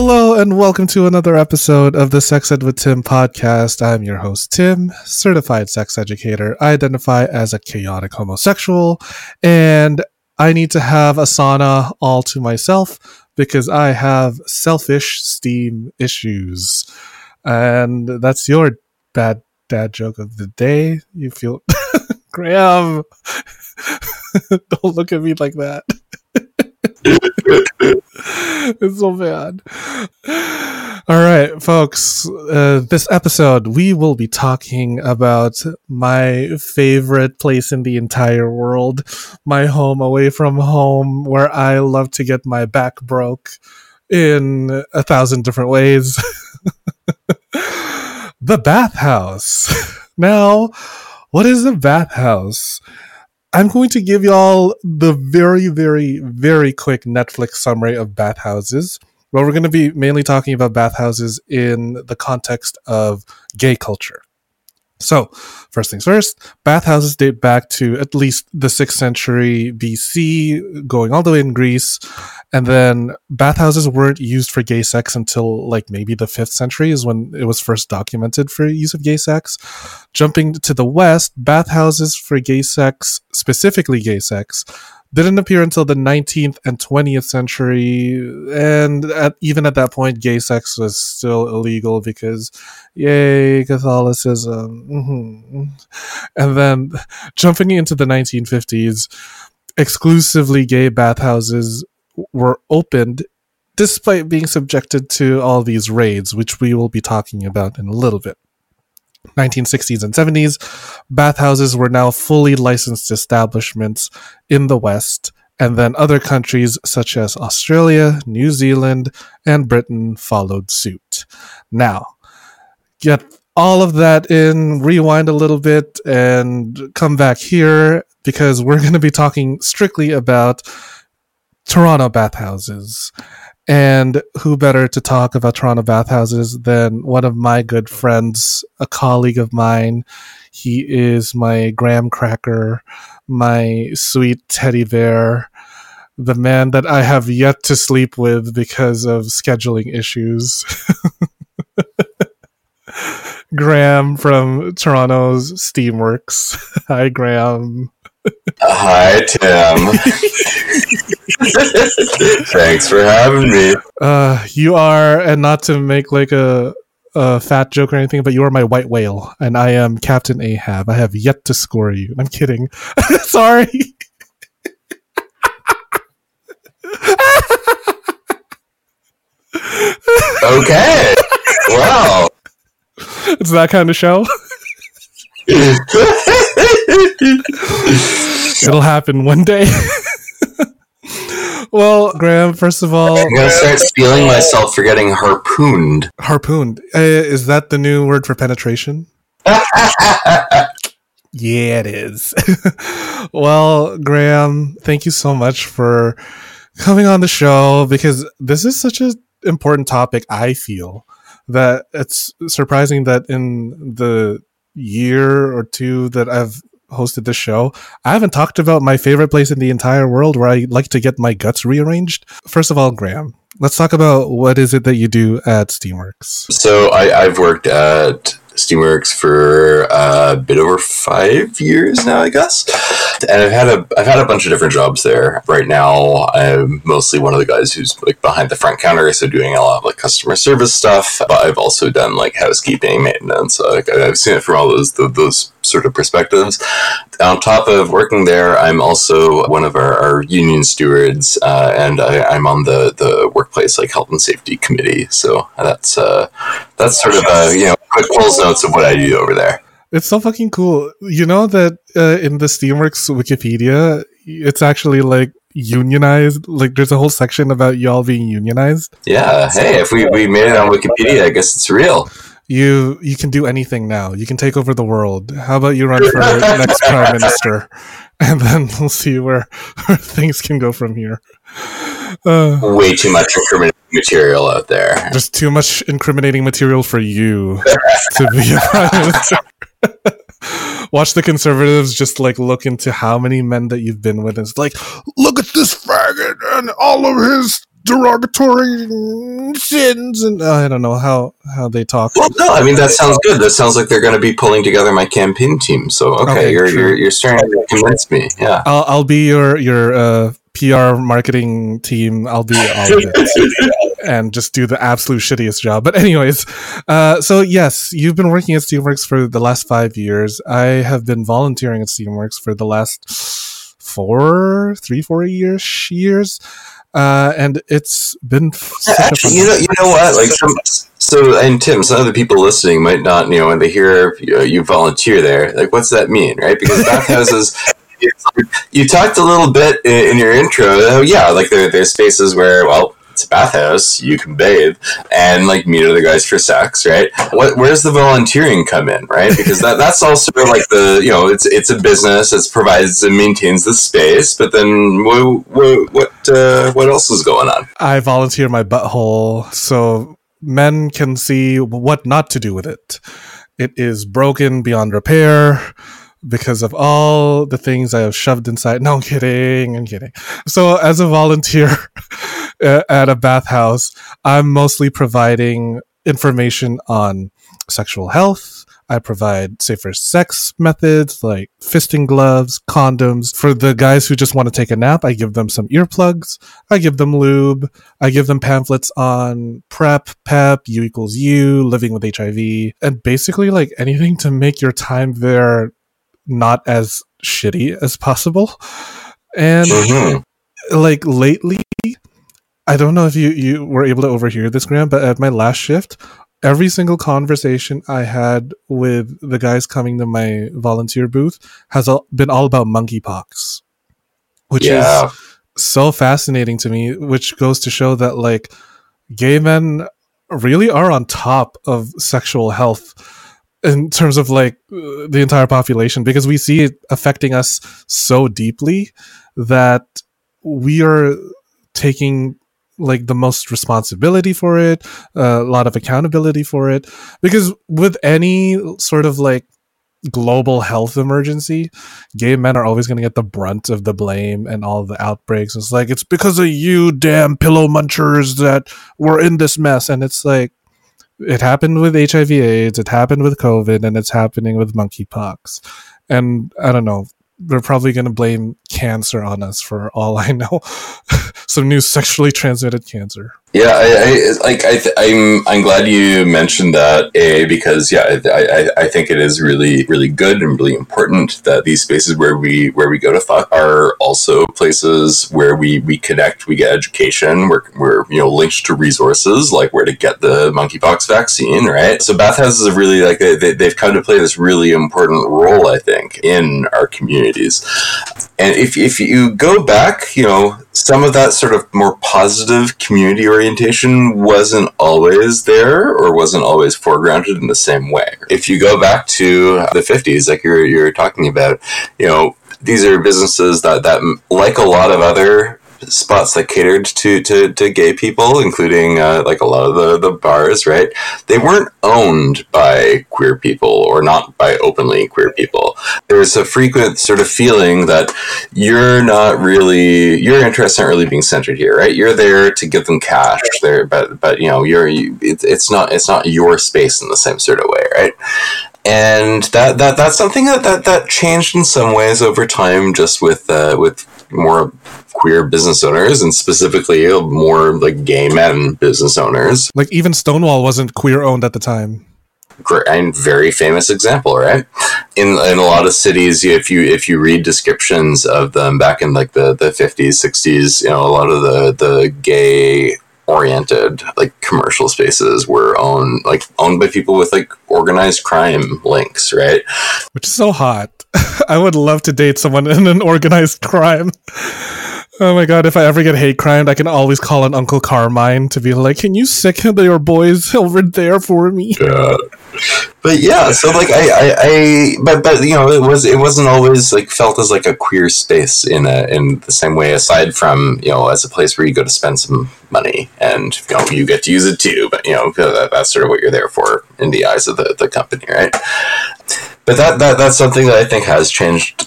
Hello and welcome to another episode of the Sex Ed with Tim podcast. I'm your host, Tim, certified sex educator. I identify as a chaotic homosexual, and I need to have a sauna all to myself because I have selfish steam issues. And that's your bad dad joke of the day. You feel, Graeme, don't look at me like that. it's so bad. All right, folks. Uh, this episode, we will be talking about my favorite place in the entire world, my home away from home, where I love to get my back broke in a thousand different ways. the bathhouse. Now, what is a bathhouse? I'm going to give y'all the very, very, very quick Netflix summary of bathhouses. Well, we're going to be mainly talking about bathhouses in the context of gay culture. So, first things first, bathhouses date back to at least the 6th century BC, going all the way in Greece. And then bathhouses weren't used for gay sex until like maybe the 5th century is when it was first documented for use of gay sex. Jumping to the West, bathhouses for gay sex, specifically gay sex, didn't appear until the 19th and 20th century and at, even at that point gay sex was still illegal because yay catholicism mm-hmm. and then jumping into the 1950s exclusively gay bathhouses were opened despite being subjected to all these raids which we will be talking about in a little bit 1960s and 70s, bathhouses were now fully licensed establishments in the West, and then other countries such as Australia, New Zealand, and Britain followed suit. Now, get all of that in, rewind a little bit, and come back here because we're going to be talking strictly about Toronto bathhouses. And who better to talk about Toronto bathhouses than one of my good friends, a colleague of mine. He is my graham cracker, my sweet teddy bear, the man that I have yet to sleep with because of scheduling issues. Graeme from Toronto's Steamworks. Hi, Graeme. Hi, Tim. Thanks for having me. Uh, you are, and not to make like a, a fat joke or anything, but you are my white whale, and I am Captain Ahab. I have yet to score you. I'm kidding. Sorry. okay. Wow. It's that kind of show. It'll happen one day. well, Graeme, first of all, I'm gonna start steeling myself for getting harpooned. harpooned. Uh, is that the new word for penetration? Yeah, it is. well, Graeme, thank you so much for coming on the show because this is such an important topic. I feel that it's surprising that in the year or two that I've hosted this show, I haven't talked about my favorite place in the entire world where I like to get my guts rearranged. First of all, Graeme, let's talk about what is it that you do at Steamworks. So I, I've worked at Steamworks for a bit over five years now, I guess. And I've had a I've had a bunch of different jobs there. Right now, I'm mostly one of the guys who's like behind the front counter, so doing a lot of like customer service stuff. But I've also done like housekeeping, maintenance. Like I've seen it from all those those sort of perspectives. On top of working there, I'm also one of our, our union stewards, uh, and I, am on the, the workplace like health and safety committee. So that's uh, that's sort of a you know quick notes of what I do over there. It's so fucking cool. You know that uh, in the Steamworks Wikipedia, it's actually like unionized. Like there's a whole section about y'all being unionized. Yeah. Hey, if we, we made it on Wikipedia, I guess it's real. You you can do anything now. You can take over the world. How about you run for next prime minister, and then we'll see where, where things can go from here. Uh, Way too much incriminating material out there. Just too much incriminating material for you to be a prime minister. Watch the conservatives just like look into how many men that you've been with. And it's like, look at this faggot and all of his derogatory sins and uh, I don't know how how they talk. Well, no, I mean that sounds good. That sounds like they're going to be pulling together my campaign team. So okay, okay you're, you're, you're starting to convince me. Yeah, I'll I'll be your your uh, PR marketing team. I'll be all of it and just do the absolute shittiest job. But anyways, uh, so yes, you've been working at Steamworks for the last five years. I have been volunteering at Steamworks for the last four, three, four years. Years. Uh, and it's been actually, you know, you know what? Like, some, so and Tim, some of the people listening might not, you know, when they hear you, you volunteer there, like, what's that mean, right? Because bathhouses you talked a little bit in, in your intro. Yeah, like there, there's spaces where, well, it's a bathhouse, you can bathe and like meet other guys for sex, right? What, where's the volunteering come in, right? Because that, that's also like the, you know, it's it's a business, it provides and maintains the space, but then what what uh, what else is going on? I volunteer my butthole so men can see what not to do with it. It is broken beyond repair because of all the things I have shoved inside. No, I'm kidding. I'm kidding. So, as a volunteer at a bathhouse, I'm mostly providing information on sexual health. I provide safer sex methods like fisting gloves, condoms. For the guys who just want to take a nap, I give them some earplugs. I give them lube. I give them pamphlets on PrEP, PEP, U equals U, living with HIV, and basically like anything to make your time there not as shitty as possible. And mm-hmm. like lately, I don't know if you you were able to overhear this, Graeme, but at my last shift, every single conversation I had with the guys coming to my volunteer booth has been all about monkeypox, which yeah. is so fascinating to me. Which goes to show that like gay men really are on top of sexual health in terms of like the entire population because we see it affecting us so deeply that we are taking like the most responsibility for it a lot of accountability for it. Because with any sort of like global health emergency gay men are always going to get the brunt of the blame and all the outbreaks. It's like it's because of you damn pillow munchers that we're in this mess. And it's like it happened with HIV AIDS, it happened with COVID, and it's happening with monkeypox. And I don't know, they're probably going to blame cancer on us for all I know. Some new sexually transmitted cancer. Yeah, I, I like. I, am I'm, I'm glad you mentioned that. A because yeah, I, I, I think it is really really good and really important that these spaces where we where we go to fuck are also places where we we connect, we get education, we're we're you know linked to resources like where to get the monkeypox vaccine, right? So bathhouses have really like they, they they've come to play this really important role, I think, in our communities. And if if you go back, you know, some of that sort of more positive community orientation wasn't always there or wasn't always foregrounded in the same way. If you go back to the 50s, like you're, you're talking about, you know, these are businesses that, that, like a lot of other spots that catered to, to, to gay people, including uh, like a lot of the, the bars, right? They weren't owned by queer people or not by openly queer people. There's a frequent sort of feeling that you're not really, your interests aren't really being centered here, right? You're there to give them cash there, but, but you know, you're, you, it, it's not, it's not your space in the same sort of way, right? and that, that that's something that, that that changed in some ways over time just with uh, with more queer business owners and specifically more like gay men business owners. Like even Stonewall wasn't queer owned at the time. Great and very famous example, right? In in a lot of cities, if you if you read descriptions of them back in like the the fifties, sixties, you know, a lot of the the gay oriented like commercial spaces were owned like owned by people with like organized crime links right which is so hot i would love to date someone in an organized crime oh my god if i ever get hate crimed i can always call an uncle carmine to be like can you sick your boys over there for me yeah but yeah, so like I, I, I, but but you know, it was it wasn't always like felt as like a queer space in a in the same way. Aside from you know, as a place where you go to spend some money and you know you get to use it too. But you know, that, that's sort of what you're there for in the eyes of the the company, right? But that that that's something that I think has changed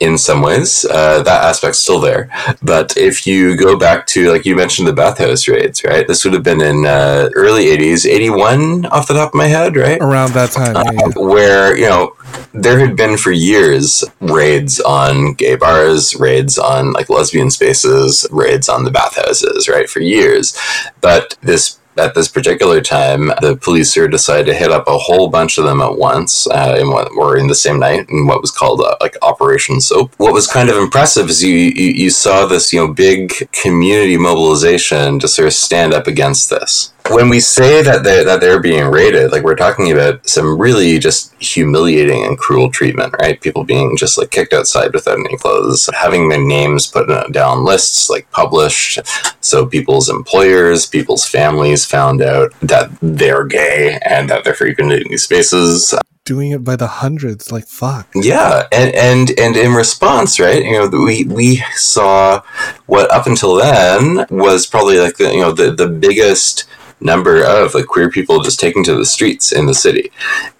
in some ways. Uh, that aspect's still there. But if you go back to, like you mentioned, the bathhouse raids, right? This would have been in uh, early 80s, 81 off the top of my head, right? Around that time. Uh, yeah. Where, you know, there had been for years raids on gay bars, raids on like lesbian spaces, raids on the bathhouses, right? For years. But this at this particular time, the police here decided to hit up a whole bunch of them at once, uh, in what, or in the same night, in what was called uh, like Operation Soap. What was kind of impressive is you, you, you saw this, you know, big community mobilization to sort of stand up against this when we say that they that they're being raided, like we're talking about some really just humiliating and cruel treatment, right? People being just like kicked outside without any clothes, having their names put down lists, like published, so people's employers, people's families found out that they're gay and that they're frequenting these spaces. Doing it by the hundreds like fuck. Yeah and and and in response right you know we we saw what up until then was probably like the you know the the biggest number of like queer people just taking to the streets in the city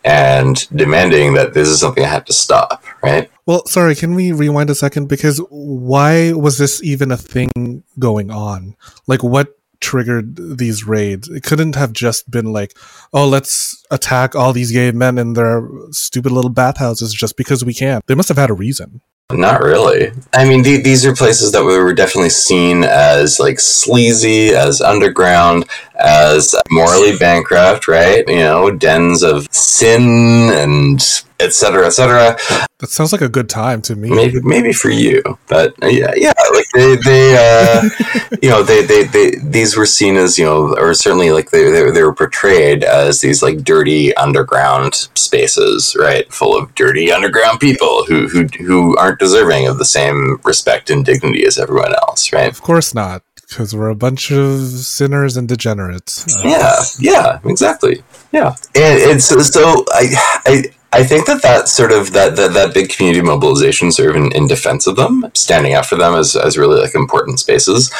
and demanding that this is something I had to stop, right? Well, sorry, can we rewind a second? Because why was this even a thing going on? Like, what triggered these raids? It couldn't have just been like, oh, let's attack all these gay men in their stupid little bathhouses just because we can. They must have had a reason. Not really. I mean, th- these are places that were definitely seen as like sleazy, as underground, as morally bankrupt, right? You know, dens of sin and etc., etc. That sounds like a good time to me. Maybe, maybe for you, but uh, yeah, yeah. Like they, they, uh, you know, they, they, they, these were seen as you know, or certainly like they, they, they were portrayed as these like dirty underground spaces, right, full of dirty underground people who who who aren't deserving of the same respect and dignity as everyone else, right? Of course not because we're a bunch of sinners and degenerates. Uh, yeah, yeah, exactly. Yeah, and, and so, so I, I, I think that that sort of that that, that big community mobilization sort of in, in defense of them, standing up for them as, as really like important spaces.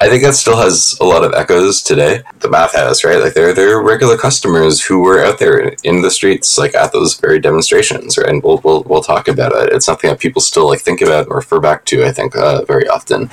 I think that still has a lot of echoes today. The math has right, like they're they're regular customers who were out there in the streets, like at those very demonstrations, right? And we'll we'll, we'll talk about it. It's something that people still like think about and refer back to. I think uh, very often.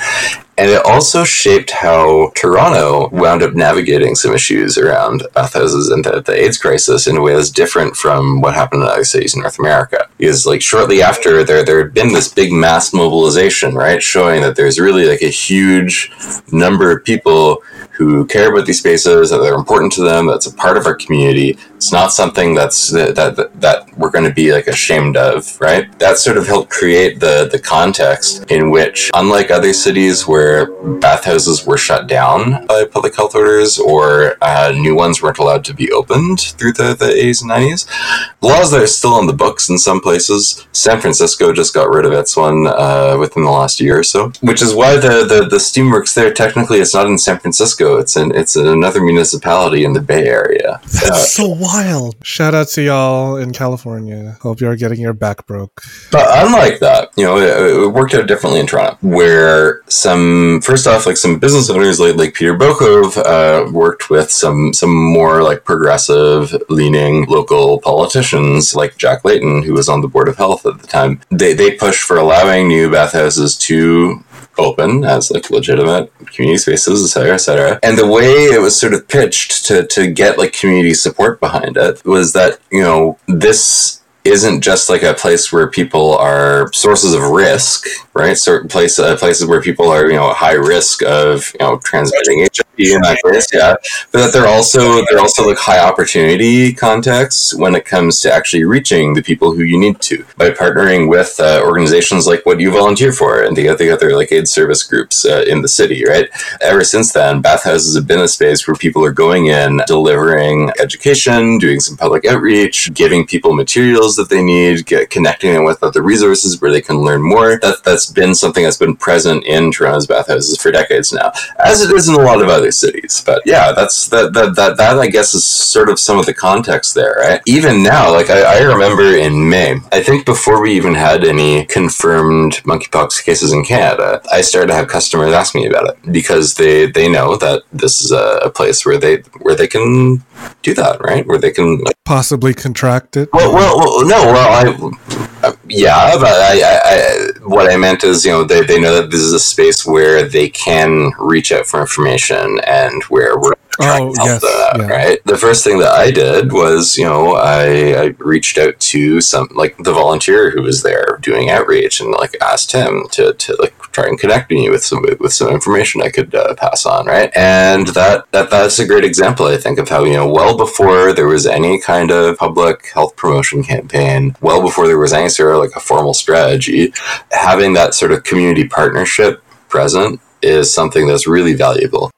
And it also shaped how Toronto wound up navigating some issues around bathhouses and the, the AIDS crisis in a way that's different from what happened in other cities in North America. Because like shortly after there there had been this big mass mobilization, right, showing that there's really like a huge number of people who care about these spaces, that they're important to them, that's a part of our community. It's not something that's that that, that we're going to be like ashamed of, right? That sort of helped create the the context in which, unlike other cities where bathhouses were shut down by public health orders or uh, new ones weren't allowed to be opened through the, the 80s and 90s, laws that are still on the books in some places. San Francisco just got rid of its one uh, within the last year or so, which is why the, the, the Steamworks there, technically, it's not in San Francisco it's in it's in another municipality in the Bay Area. That's uh, so wild. Shout out to y'all in California. Hope you're getting your back broke. But unlike that, you know, it, it, worked out differently in Toronto, where some first off, like some business owners like like Peter Bochove uh, worked with some some more like progressive leaning local politicians like Jack Layton, who was on the board of health at the time. They they pushed for allowing new bathhouses to open as like legitimate community spaces, etc., etc. And the way it was sort of pitched to to get like community support behind it was that you know this isn't just like a place where people are sources of risk, right? Certain place, uh, places where people are, you know, high risk of, you know, transmitting HIV in that case, yeah. But that they're also they're also like high opportunity contexts when it comes to actually reaching the people who you need to by partnering with uh, organizations like what you volunteer for and the other other like aid service groups uh, in the city, right? Ever since then, bathhouses have been a space where people are going in, delivering education, doing some public outreach, giving people materials that they need, get, connecting them with other resources where they can learn more. That that's been something that's been present in Toronto's bathhouses for decades now, as it is in a lot of other cities. But yeah, that's that that that, that I guess is sort of some of the context there, right? Even now, like I, I remember in May, I think before we even had any confirmed monkeypox cases in Canada, I started to have customers ask me about it because they they know that this is a, a place where they where they can do that, right? Where they can like, Possibly contract it. well, well, well, no, well, I, yeah, but I, I, I, what I meant is, you know, they, they know that this is a space where they can reach out for information and where we're trying Oh, to help yes, them out, yeah. right? The first thing that I did was, you know, I, I reached out to some, like, the volunteer who was there doing outreach and, like, asked him to, to like, and connect me with some, with some information I could uh, pass on, right? And that, that, that's a great example, I think, of how, you know, well before there was any kind of public health promotion campaign, well before there was any sort of, like, a formal strategy, having that sort of community partnership present is something that's really valuable.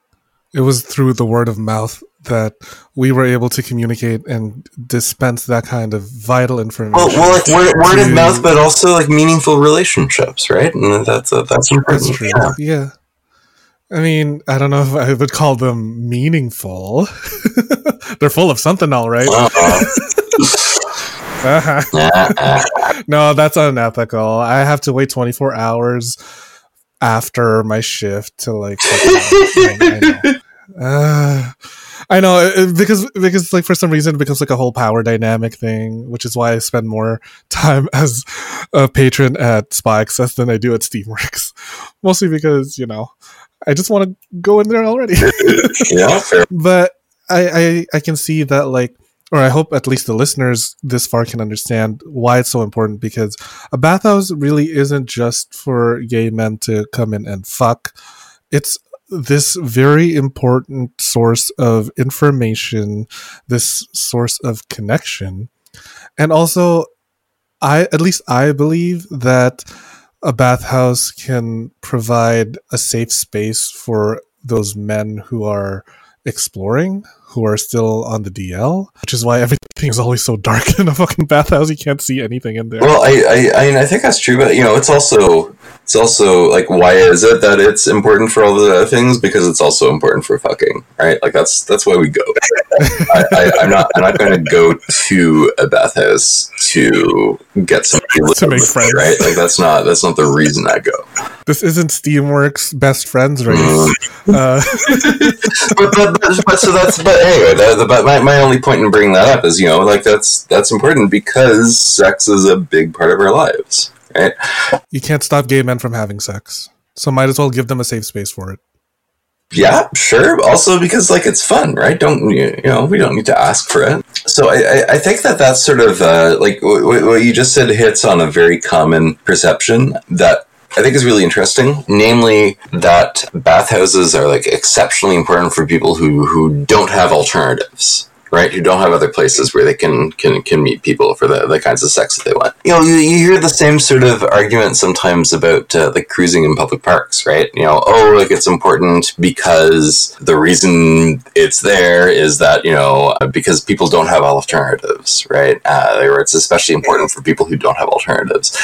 It was through the word of mouth that we were able to communicate and dispense that kind of vital information. Well, well, like word, word of mouth, but also like meaningful relationships, right? And that's uh, that's important. That's true. Yeah. Yeah. I mean, I don't know if I would call them meaningful. They're full of something, all right. Uh, Uh-huh. uh, uh, no, that's unethical. I have to wait 24 hours after my shift to like. I, I. Uh, I know it- it- because because like for some reason it becomes like a whole power dynamic thing, which is why I spend more time as a patron at Spa Excess than I do at Steamworks. Mostly because you know I just want to go in there already. yeah, fair. but I, I I can see that like or I hope at least the listeners this far can understand why it's so important because a bathhouse really isn't just for gay men to come in and fuck. It's this very important source of information, this source of connection. And also I at least I believe that a bathhouse can provide a safe space for those men who are exploring, who are still on the DL, which is why everything is always so dark in a fucking bathhouse. You can't see anything in there. Well, I, I, I, mean, I think that's true, but you know, it's also, it's also like, why is it that it's important for all the other things? Because it's also important for fucking, right? Like that's that's why we go. I, I'm not, I'm not going to go to a bathhouse to get somebody to make me, friends. right? Like that's not, that's not the reason I go. this isn't Steamworks best friends race. Mm. Uh, but, but, but, but so that's but anyway the, but my, my only point in bringing that up is you know like that's that's important because sex is a big part of our lives right you can't stop gay men from having sex. So might as well give them a safe space for it. yeah sure also because like it's fun right don't you, know we don't need to ask for it so i i, think that that's sort of uh, like what you just said hits on a very common perception that I think is really interesting, namely that bathhouses are like exceptionally important for people who who don't have alternatives, right? Who don't have other places where they can can, can meet people for the, the kinds of sex that they want. You know, you, you hear the same sort of argument sometimes about uh, like cruising in public parks, right? You know, oh, like it's important because the reason it's there is that you know because people don't have alternatives, right? Uh, or it's especially important for people who don't have alternatives.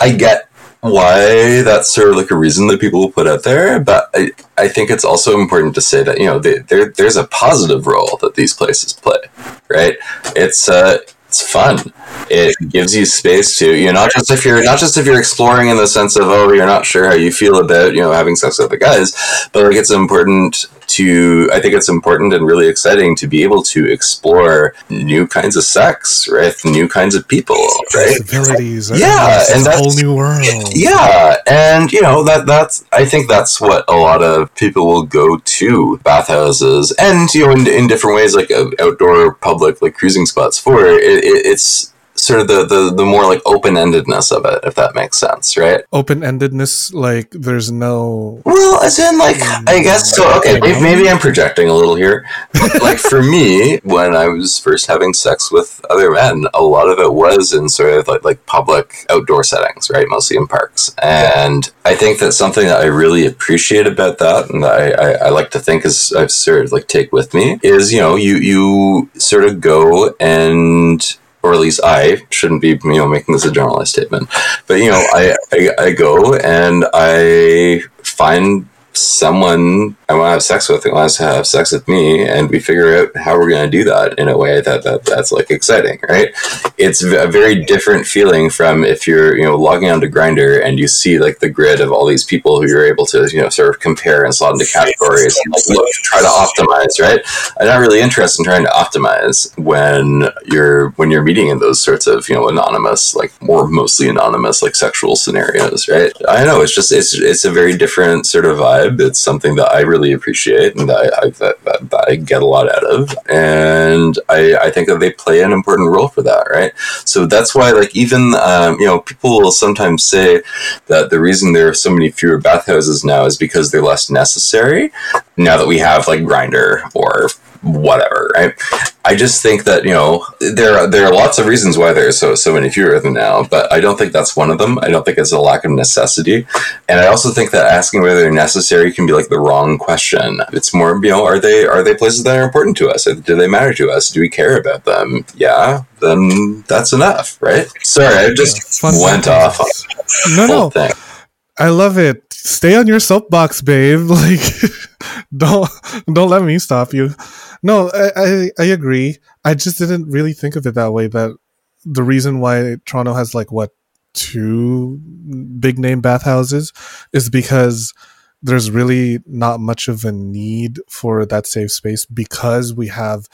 I get why that's sort of like a reason that people will put out there, but I, I think it's also important to say that you know they, there there's a positive role that these places play, right? It's uh it's fun. It gives you space to you know not just if you're not just if you're exploring in the sense of oh you're not sure how you feel about you know having sex with the guys, but like it's important to I think it's important and really exciting to be able to explore new kinds of sex, right? New kinds of people, right? Possibilities. Yeah, and a that's- whole new world. Yeah, and you know that that's I think that's what a lot of people will go to bathhouses and you know in, in different ways like uh, outdoor public like cruising spots for it, it, it's sort of the, the, the more like open endedness of it, if that makes sense, right? Open endedness, like there's no. Well, as in, like, I mm, guess so. Okay, may- maybe I'm projecting a little here. Like, for me, when I was first having sex with other men, a lot of it was in sort of like, like public outdoor settings, right? Mostly in parks. And I think that something that I really appreciate about that, and I, I, I like to think is I've sort of like take with me, is, you know, you, you sort of go and or at least I shouldn't be, you know, making this a generalized statement, but you know, I, I, I go and I find someone I want to have sex with wants to have sex with me, and we figure out how we're going to do that in a way that, that that's like exciting, right? It's a very different feeling from if you're you know logging onto Grindr and you see like the grid of all these people who you're able to you know sort of compare and slot into categories and like look try to optimize, right? I'm not really interested in trying to optimize when you're when you're meeting in those sorts of you know anonymous like more mostly anonymous like sexual scenarios, right? I know it's just it's it's a very different sort of vibe. It's something that I really appreciate and that I, that, that, that I get a lot out of, and I I think that they play an important role for that, right? So that's why like even um, you know people will sometimes say that the reason there are so many fewer bathhouses now is because they're less necessary now that we have like Grindr or whatever, right? I just think that you know there are, there are lots of reasons why there are so so many fewer than now, but I don't think that's one of them. I don't think it's a lack of necessity, and I also think that asking whether they're necessary can be like the wrong question. It's more you know are they are they places that are important to us? Do they matter to us? Do we care about them? Yeah, then that's enough, right? Sorry, I just Fun went off. On No, the whole no. thing. I love it. Stay on your soapbox, babe. Like, don't don't let me stop you. No, I, I I agree. I just didn't really think of it that way. That the reason why Toronto has like what two big name bathhouses is because there's really not much of a need for that safe space because we have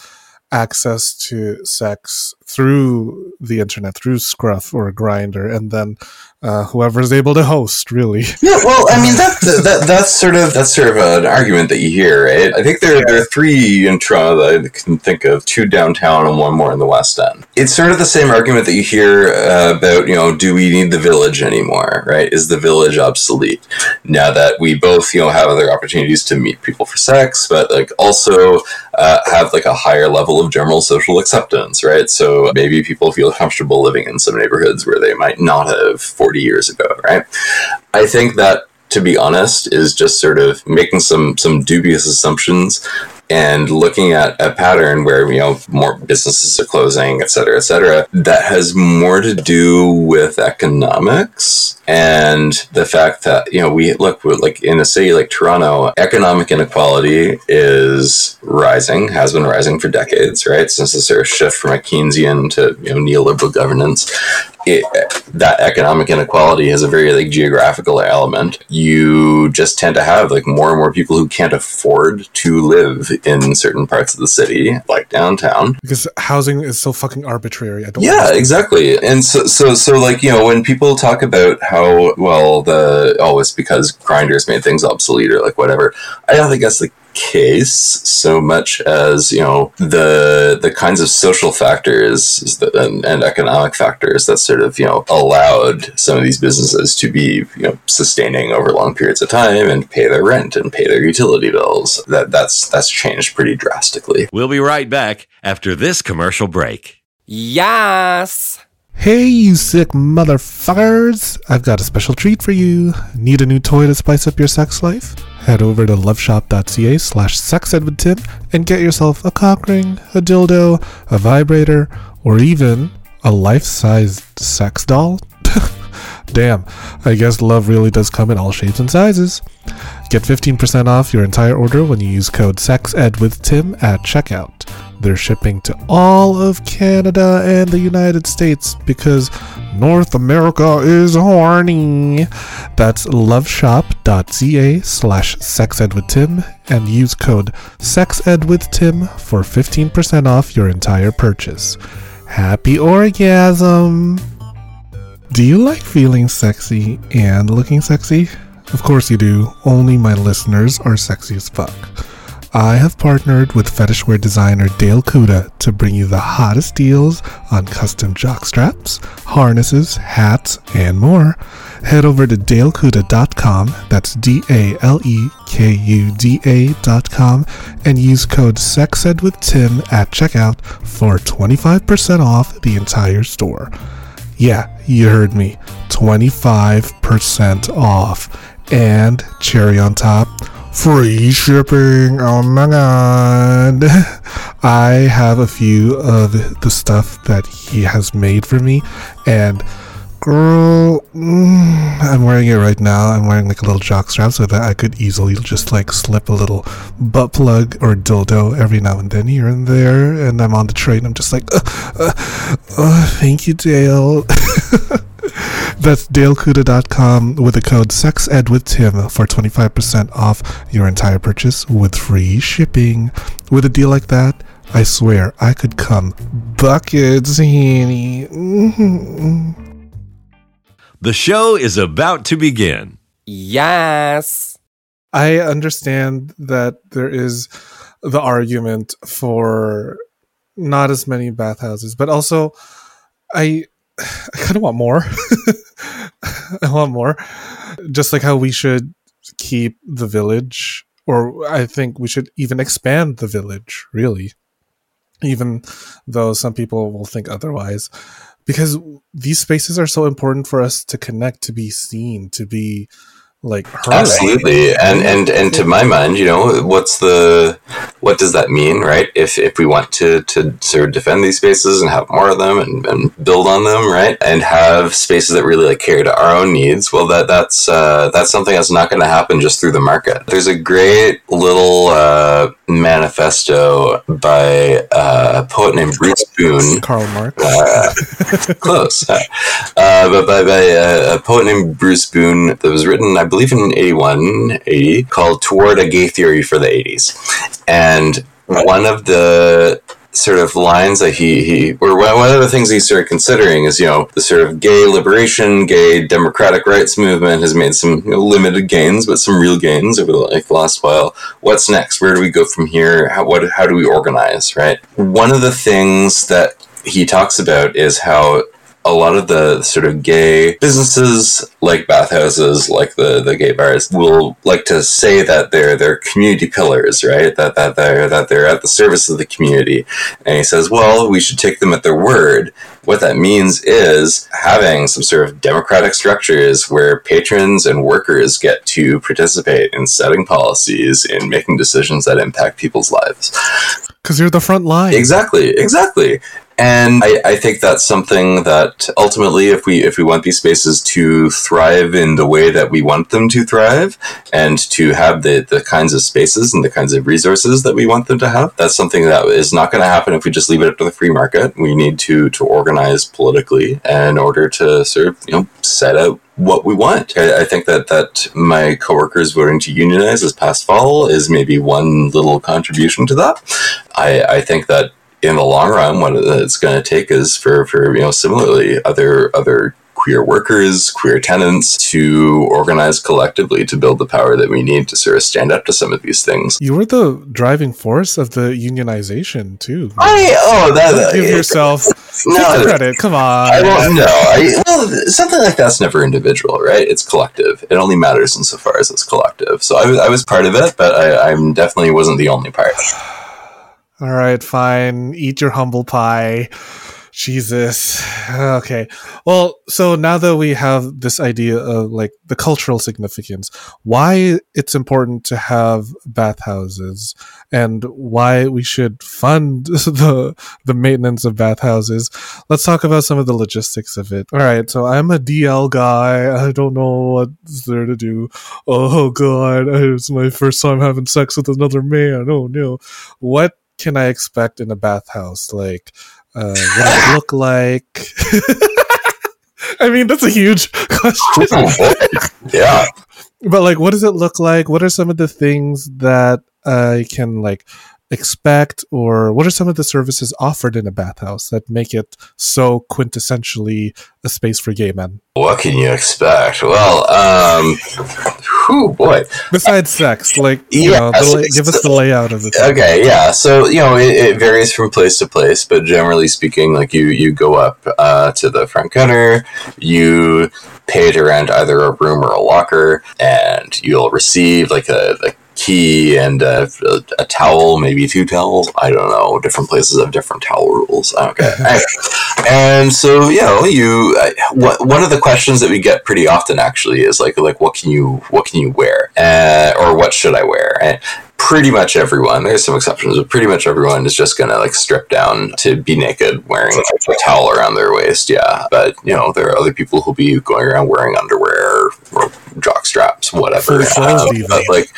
access to sex through the internet through scruff or Grindr and then uh, whoever's able to host really Yeah, well, I mean that, that that's sort of that's sort of an argument that you hear, right? I think there, there are three in Toronto that I can think of: two downtown and one more in the West End. It's sort of the same argument that you hear uh, about, you know, do we need the village anymore? Right? Is the village obsolete now that we both, you know, have other opportunities to meet people for sex, but like also uh, have like a higher level of general social acceptance, right? So maybe people feel comfortable living in some neighborhoods where they might not have 40 years ago, right? I think that to be honest is just sort of making some some dubious assumptions and looking at a pattern where you know more businesses are closing et cetera et cetera that has more to do with economics and the fact that you know we look like in a city like toronto economic inequality is rising has been rising for decades right since the sort of shift from a keynesian to you know neoliberal governance it, that economic inequality has a very like geographical element. You just tend to have like more and more people who can't afford to live in certain parts of the city, like downtown. because housing is so fucking arbitrary i don't Yeah, exactly. And so, so, so, like you know, when people talk about how well the oh, it's because Grindr's made things obsolete or like whatever, I don't think that's the case so much as you know the the kinds of social factors that, and, and economic factors that sort of you know allowed some of these businesses to be you know sustaining over long periods of time and pay their rent and pay their utility bills that that's that's changed pretty drastically We'll be right back after this commercial break. Yes. Hey, you sick motherfuckers! I've got a special treat for you. Need a new toy to spice up your sex life? Head over to loveshop.ca slash sexedwithtim and get yourself a cock ring, a dildo, a vibrator, or even a life-sized sex doll. Damn, I guess love really does come in all shapes and sizes. Get 15% off your entire order when you use code SEXEDWITHTIM at checkout. They're shipping to all of Canada and the United States because North America is horny. That's loveshop.ca slash sexedwithtim and use code sexedwithtim for 15% off your entire purchase. Happy orgasm! Do you like feeling sexy and looking sexy? Of course you do. Only my listeners are sexy as fuck. I have partnered with fetishwear designer Dale Kuda to bring you the hottest deals on custom jock straps, harnesses, hats, and more. Head over to dalekuda.com, that's D A L E K U D A.com, and use code SEXEDWITHTIM at checkout for 25% off the entire store. Yeah, you heard me. 25% off. And cherry on top, free shipping. Oh my god. I have a few of the stuff that he has made for me, and girl, mm, I'm wearing it right now. I'm wearing like a little jock strap so that I could easily just like slip a little butt plug or dildo every now and then here and there. And I'm on the train. I'm just like, uh, uh, uh, thank you, Dale. That's dalekuda.com with the code SEXEDWITHTIM for 25% off your entire purchase with free shipping. With a deal like that, I swear I could come buckets, Henny. Mm-hmm. The show is about to begin. Yes. I understand that there is the argument for not as many bathhouses, but also I I kind of want more. I want more. Just like how we should keep the village, or I think we should even expand the village, really. Even though some people will think otherwise. Because these spaces are so important for us to connect, to be seen, to be like. Absolutely, and and and to my mind, you know, what's the what does that mean, right? If if we want to to sort of defend these spaces and have more of them and, and build on them, right, and have spaces that really like cater to our own needs, well, that that's uh, that's something that's not going to happen just through the market. There's a great little uh, manifesto by uh, a poet named Bruce Boone. Karl Marx. Uh, close, uh, uh, but by, by uh, a poet named Bruce Boone that was written, I believe, in 81, 80, called Toward a Gay Theory for the 80s. And one of the sort of lines that he, he or one of the things he started considering is you know the sort of gay liberation gay democratic rights movement has made some you know, limited gains but some real gains over the, like, the last while. What's next? Where do we go from here? How, what, how do we organize right? One of the things that he talks about is how a lot of the sort of gay businesses like bathhouses like the, the gay bars will like to say that they're they're community pillars right that that they're that they're at the service of the community and he says well we should take them at their word what that means is having some sort of democratic structures where patrons and workers get to participate in setting policies in making decisions that impact people's lives Because you're the front line. Exactly, exactly. And I, I think that's something that ultimately, if we if we want these spaces to thrive in the way that we want them to thrive, and to have the the kinds of spaces and the kinds of resources that we want them to have, that's something that is not going to happen if we just leave it up to the free market. We need to to organize politically in order to sort of you know set out what we want. I, I think that that my coworkers voting to unionize this past fall is maybe one little contribution to that. I, I think that in the long run, what it's going to take is for, for you know similarly other other queer workers, queer tenants to organize collectively to build the power that we need to sort of stand up to some of these things. You were the driving force of the unionization too. I oh that Give uh, yourself no, credit. Come on. I don't know. I, well, something like that's never individual, right? It's collective. It only matters insofar as it's collective. So I, was- I was part of it, but I, I'm definitely wasn't the only part. All right, fine. Eat your humble pie. Jesus. Okay. Well, so now that we have this idea of like the cultural significance, why it's important to have bathhouses and why we should fund the the maintenance of bathhouses. Let's talk about some of the logistics of it. All right, so I'm a DL guy. I don't know what's there to do. Oh god, it's my first time having sex with another man. Oh no. What can I expect in a bathhouse? Like, uh, what it look like? I mean, that's a huge question. yeah. but like, what does it look like? What are some of the things that I can like expect, or what are some of the services offered in a bathhouse that make it so quintessentially a space for gay men? What can you expect? Well, um, whew, boy. Besides sex, like you Yeah, know, the give us the layout of the thing. Okay, yeah. So you know, it, it varies from place to place, but generally speaking, like you you go up uh, to the front counter, you pay to rent either a room or a locker, and you'll receive like a, a key and a, a towel, maybe two towels. I don't know. Different places have different towel rules. Okay. And so you know, you uh, what, one of the questions that we get pretty often actually is like like what can you what can you wear uh, or what should I wear? And pretty much everyone there's some exceptions but pretty much everyone is just gonna like strip down to be naked wearing a towel around their waist yeah but you know there are other people who'll be going around wearing underwear or jock straps whatever Uh, but like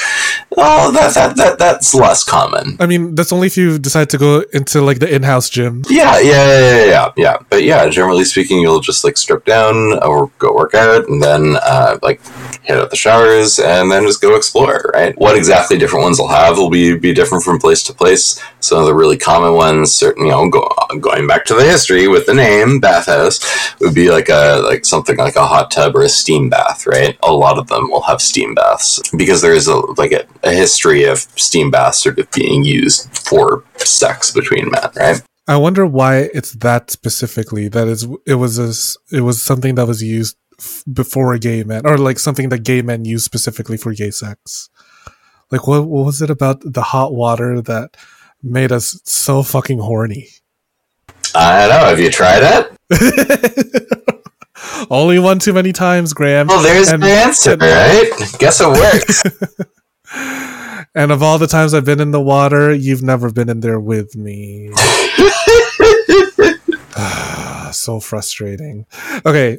oh that, that that that's less common I mean, that's only if you decide to go into like the in-house gym. yeah, yeah, yeah, yeah, yeah, yeah. But yeah, generally speaking, you'll just like strip down or go work out, and then uh, like hit up the showers, and then just go explore. Right? What exactly different ones will have will be be different from place to place. Some of the really common ones, certain you know, go, going back to the history with the name bathhouse, would be like a like something like a hot tub or a steam bath. Right? A lot of them will have steam baths because there is a like a, a history of steam baths sort of being used for sex between men. Right? I wonder why it's that specifically. That is, it was a, it was something that was used before gay men, or like something that gay men use specifically for gay sex. Like, what, what was it about the hot water that made us so fucking horny? I don't know. Have you tried it? Only one too many times, Graeme. Well, there's and, the answer, and- right? Guess it works. and of all the times I've been in the water, you've never been in there with me. so frustrating. Okay,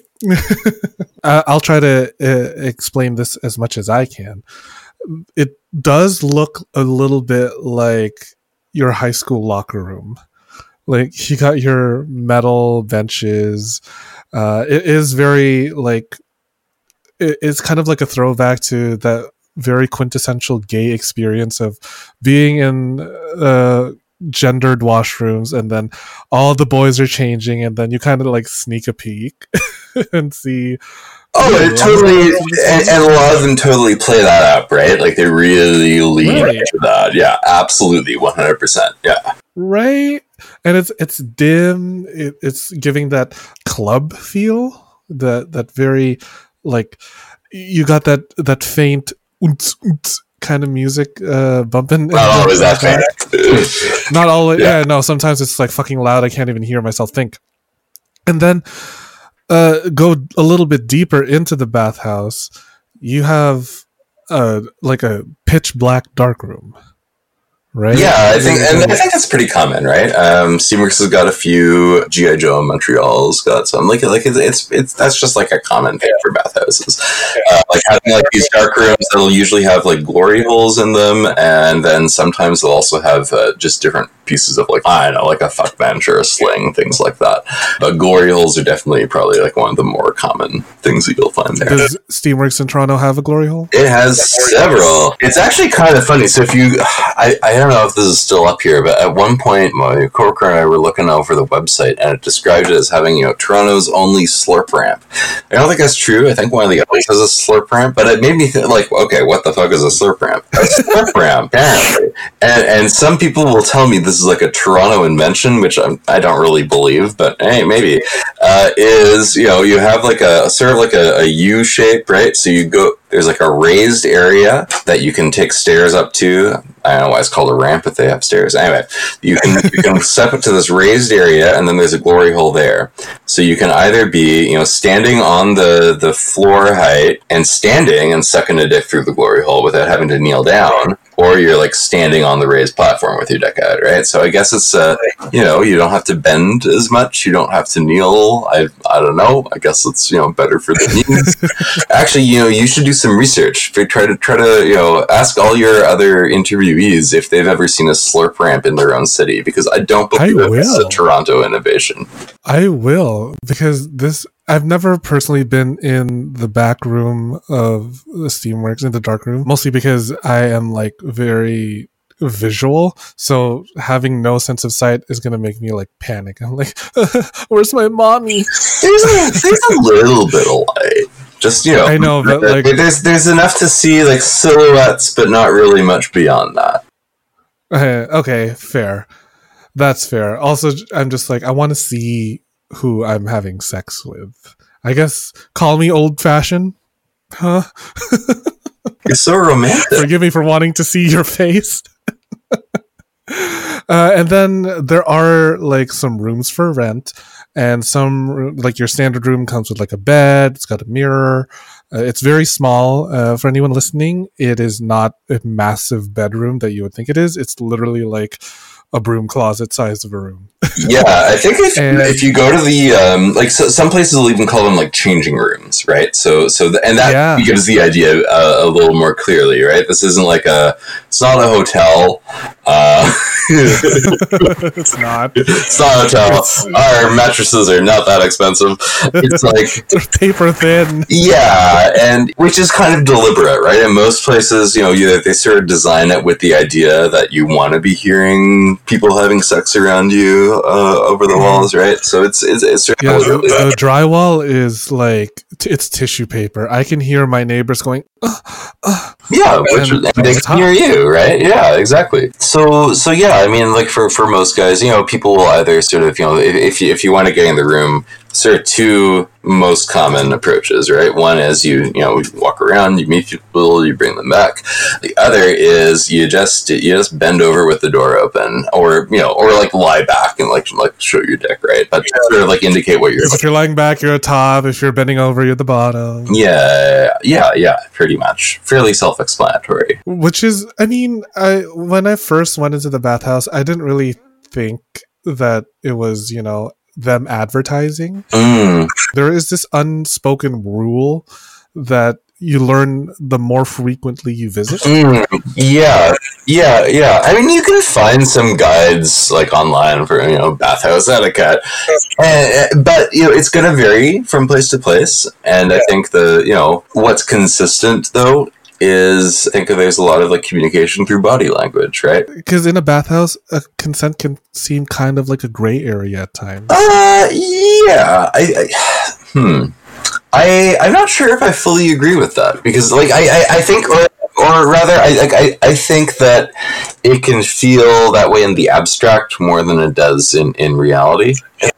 I- I'll try to uh, explain this as much as I can. It does look a little bit like your high school locker room. Like you got your metal benches. Uh, it is very like it, it's kind of like a throwback to that very quintessential gay experience of being in uh, gendered washrooms and then all the boys are changing and then you kind of like sneak a peek and see oh, it totally, and, and a lot of them totally play that up, right? Like they really lean Right. into that. Yeah, absolutely, one hundred percent. Yeah, right and it's it's dim it, it's giving that club feel that that very like you got that that faint kind of music uh bumping not always that fair. not all Yeah. yeah. no sometimes it's like fucking loud i can't even hear myself think and then uh go a little bit deeper into the bathhouse you have uh like a pitch black dark room right Yeah, I think, and I think that's pretty common, right? Um, Steamworks has got a few. GI Joe in Montreal's got some. Like, like it's, it's, it's that's just like a common thing for bathhouses. Uh, like having like these dark rooms that'll usually have like glory holes in them, and then sometimes they'll also have uh, just different pieces of like I don't know, like a fuck bench or a sling, things like that. But glory holes are definitely probably like one of the more common things that you'll find there. does steamworks in toronto have a glory hole It has several. It's actually kind of funny. So if you, I, I don't know if this is still up here, but at one point my coworker and I were looking over the website and it described it as having, you know, Toronto's only slurp ramp. I don't think that's true. I think one of the others has a slurp ramp, but it made me think like, okay, what the fuck is a slurp ramp? A slurp ramp, apparently. And, and some people will tell me this is like a Toronto invention, which I'm, I don't really believe, but hey, maybe. Uh, is, you know, you have like a sort of like a, a U shape, right? So you go, there's like a raised area that you can take stairs up to. I don't know why it's called a ramp if they have stairs. Anyway, you can you can step up to this raised area, and then there's a glory hole there. So you can either be you know standing on the the floor height and standing and sucking a dick through the glory hole without having to kneel down, or you're like standing on the raised platform with your dick out, right? So I guess it's uh you know you don't have to bend as much, you don't have to kneel. I I don't know. I guess it's you know better for the knees. Actually, you know, you should do some research. Try to try to you know ask all your other interviewees if they've ever seen a slurp ramp in their own city, because I don't I believe it's a. Toronto innovation. I will because this I've never personally been in the back room of the Steamworks in the dark room, mostly because I am like very visual. So having no sense of sight is going to make me like panic. I'm like, where's my mommy? There's a, there's a little bit of light. Just you know, I know, but like, there's there's enough to see like silhouettes, but not really much beyond that. uh, okay, fair. That's fair. Also, I'm just like, I want to see who I'm having sex with. I guess call me old fashioned. Huh? You're so romantic. Forgive me for wanting to see your face. uh, and then there are like some rooms for rent, and some like your standard room comes with like a bed. It's got a mirror. Uh, it's very small. Uh, for anyone listening, it is not a massive bedroom that you would think it is. It's literally like a broom closet size of a room. yeah, I think if, And- if you go to the um, like so, some places will even call them like changing rooms, right? So so the, and that Yeah. gives the idea uh, a little more clearly, right? This isn't like a it's not a hotel. Uh, it's not. it's not hotel. Our mattresses are not that expensive. It's like They're paper thin. Yeah, and which is kind of deliberate, right? In most places, you know, you, they sort of design it with the idea that you want to be hearing people having sex around you uh, over the walls, right? So it's it's, it's Yeah, the, the drywall is like it's tissue paper. I can hear my neighbors going. Yeah, which And and they can hear you, right? Yeah, exactly. So, so so yeah, I mean, like for for most guys, you know, people will either sort of, you know, if, if you if you want to get in the room, sort of two most common approaches, right? One is you you know walk around, you meet people, you bring them back. The other is you just you just bend over with the door open, or you know, or like lie back and like like show your dick, right? But sort of like indicate what you're. If you're lying back, you're at top. If you're bending over, you're at the bottom. Yeah, yeah, yeah, pretty much. Fairly self-explanatory. Which is, I mean, I when I first went into the bathhouse, I didn't really think that it was, you know, them advertising. Mm. There is this unspoken rule that you learn the more frequently you visit. Mm, yeah, yeah, yeah. I mean, you can find some guides like online for you know bathhouse etiquette, uh, but you know it's going to vary from place to place. And I think the you know what's consistent though is I think there's a lot of like communication through body language, right? Because in a bathhouse, uh, consent can seem kind of like a gray area at times. Uh, yeah. I, I hmm. I I'm not sure if I fully agree with that because like I I, I think or or rather I, I I think that it can feel that way in the abstract more than it does in in reality.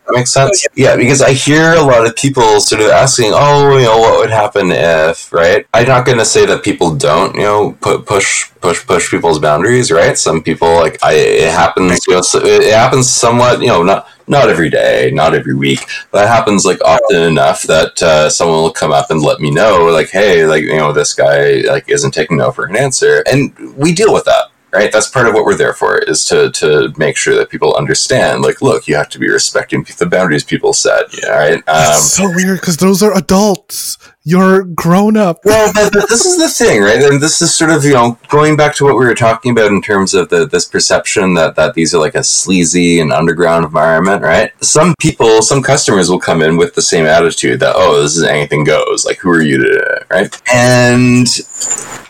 That makes sense. Yeah, because I hear a lot of people sort of asking, "Oh, you know, what would happen if?" Right? I'm not going to say that people don't, you know, put push push push people's boundaries. Right? Some people like I it happens. You know, it happens somewhat. You know, not not every day, not every week, but it happens like often enough that uh, someone will come up and let me know, like, hey, like you know, this guy like isn't taking no for an answer, and we deal with that. Right, that's part of what we're there for is to to make sure that people understand. Like, look, you have to be respecting the boundaries people set. Yeah, right. Um, It's so weird because those are adults. You're grown up. well, but, but this is the thing, right? And this is sort of you know going back to what we were talking about in terms of the this perception that that these are like a sleazy and underground environment, right? Some people, some customers will come in with the same attitude that oh, this is anything goes. Like, who are you to, right? And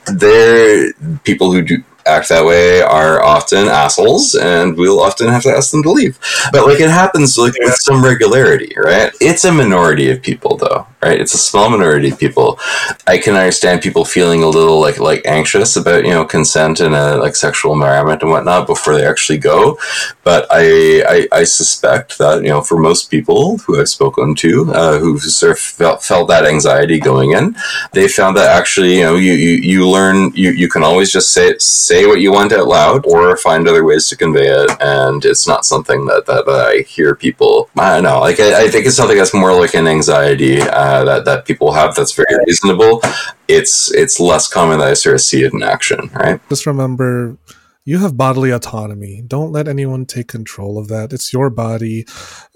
there, people who do act that way are often assholes and we'll often have to ask them to leave. But like it happens like with some regularity right? It's a minority of people though right? It's a small minority of people. I can understand people feeling a little like like anxious about you know consent in a like sexual environment and whatnot before they actually go. But i i, I suspect that you know for most people who i've spoken to uh, who sort of felt, felt that anxiety going in they found that actually you know you you, you learn you, you can always just say say what you want out loud or find other ways to convey it. And it's not something that that, that i hear people i don't know like I, I think it's something that's more like an anxiety uh, that that people have that's very reasonable it's it's less common that i sort of see it in action right Just remember, you have bodily autonomy. Don't let anyone take control of that. It's your body.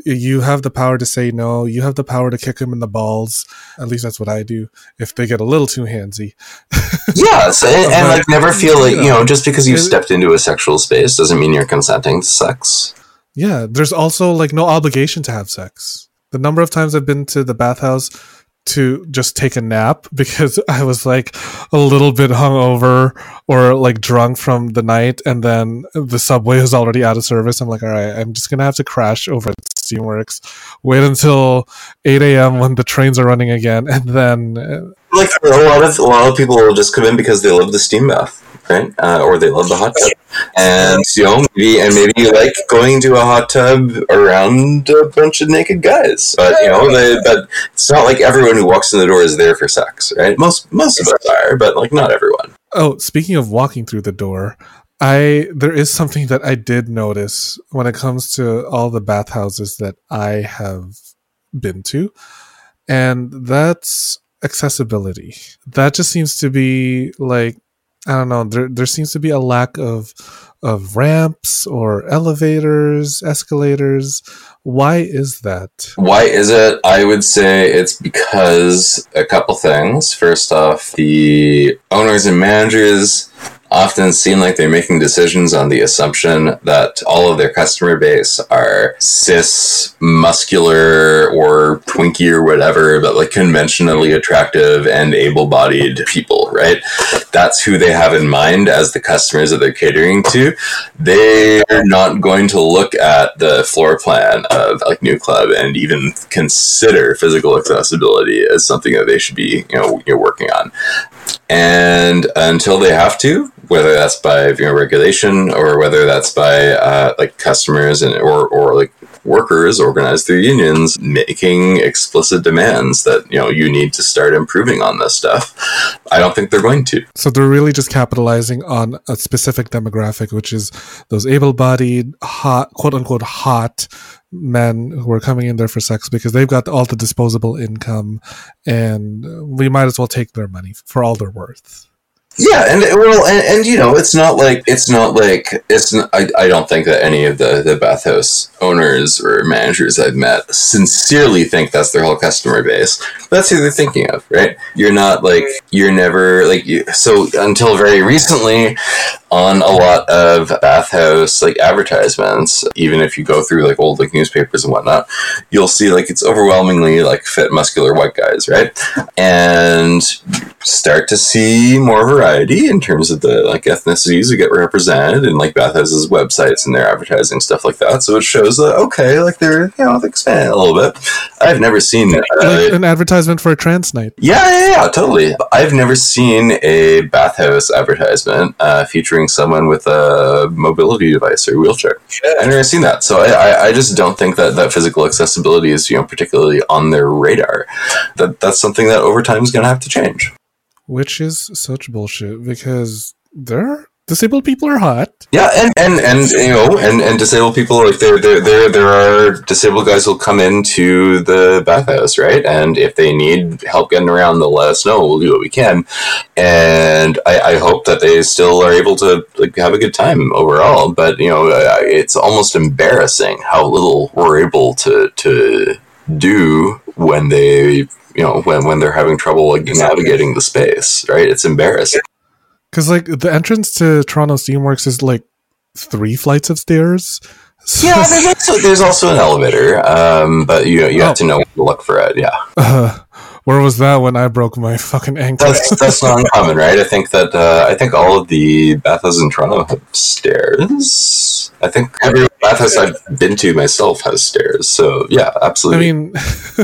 You have the power to say no. You have the power to kick them in the balls. At least that's what I do. If they get a little too handsy. yes and, and like never feel like you know just because you've stepped into a sexual space doesn't mean you're consenting to sex Yeah, there's also like no obligation to have sex. The number of times I've been to the bathhouse to just take a nap because I was like a little bit hungover or like drunk from the night, and then the subway was already out of service. I'm like, all right, I'm just gonna have to crash over at Steamworks, wait until 8 a.m. when the trains are running again, and then uh, Like a lot of a lot of people will just come in because they love the steam bath, right? Uh, or they love the hot tub, and you know maybe and maybe you like going to a hot tub around a bunch of naked guys. But you know, they, but it's not like everyone who walks in the door is there for sex, right? Most most of us are, but like not everyone. Oh, speaking of walking through the door, I there is something that I did notice when it comes to all the bathhouses that I have been to, and that's accessibility. That just seems to be like I don't know. There there seems to be a lack of of ramps or elevators, escalators. Why is that? Why is it? I would say it's because a couple things. First off, the owners and managers often seem like they're making decisions on the assumption that all of their customer base are cis, muscular, or twinky or whatever, but like conventionally attractive and able bodied people, right? That's who they have in mind as the customers that they're catering to. They're not going to look at the floor plan of like New Club and even consider physical accessibility as something that they should be, you know, you're working on. And until they have to, whether that's by you know, regulation or whether that's by uh, like customers and or, or like workers organized through unions making explicit demands that you know you need to start improving on this stuff i don't think they're going to So they're really just capitalizing on a specific demographic, which is those able-bodied, hot, quote unquote, hot men who are coming in there for sex because they've got all the disposable income, and we might as well take their money for all they're worth. Yeah, and well, and, and you know, it's not like it's not like it's. Not, I, I don't think that any of the the bathhouse owners or managers I've met sincerely think that's their whole customer base. That's who they're thinking of, right? You're not like you're never like you. So until very recently, on a lot of bathhouse like advertisements, even if you go through like old like newspapers and whatnot, you'll see like it's overwhelmingly like fit, muscular white guys, right? And start to see more variety in terms of the like ethnicities that get represented in like bathhouses websites and their advertising stuff like that. So it shows that okay, like they're you know they expand a little bit. I've never seen uh, Like an advertisement for a trans night. yeah, yeah, yeah, totally. I've never seen a bathhouse advertisement uh, featuring someone with a mobility device or wheelchair. I've never seen that, so I, I, I just don't think that, that physical accessibility is you know particularly on their radar. That that's something that over time is going to have to change. Which is such bullshit because they're disabled people are hot. Yeah, and, and, and you know, and, and disabled people like there there there there are disabled guys who'll come into the bathhouse, right? And if they need help getting around, they'll let us know. We'll do what we can. And I, I hope that they still are able to like have a good time overall. But you know, it's almost embarrassing how little we're able to to do when they you know when when they're having trouble like navigating the space. Right? It's embarrassing. Because like the entrance to Toronto Steamworks is like three flights of stairs. So- Yeah, there's also, there's also an elevator, um, but you you Oh. have to know when to look for it. Yeah, Uh, where was that when I broke my fucking ankle? that's that's not uncommon, right? I think that uh, I think all of the bathhouses in Toronto have stairs. I think every bathhouse I've been to myself has stairs. So yeah, absolutely. I mean,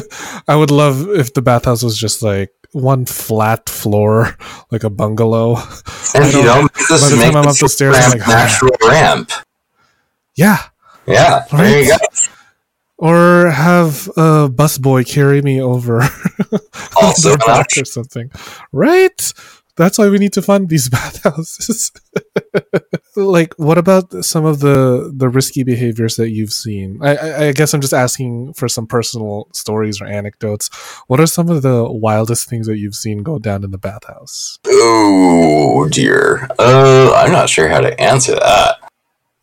I would love if the bathhouse was just like one flat floor, like a bungalow. and you know, by the make time I'm up the stairs, I'm ramp like, natural ramp. Yeah. Yeah, there you go. Or have a busboy carry me over Also the an or something. Right? That's why we need to fund these bathhouses. like, what about some of the the risky behaviors that you've seen? I, I, I guess I'm just asking for some personal stories or anecdotes. What are some of the wildest things that you've seen go down in the bathhouse? Oh dear. Uh, I'm not sure how to answer that.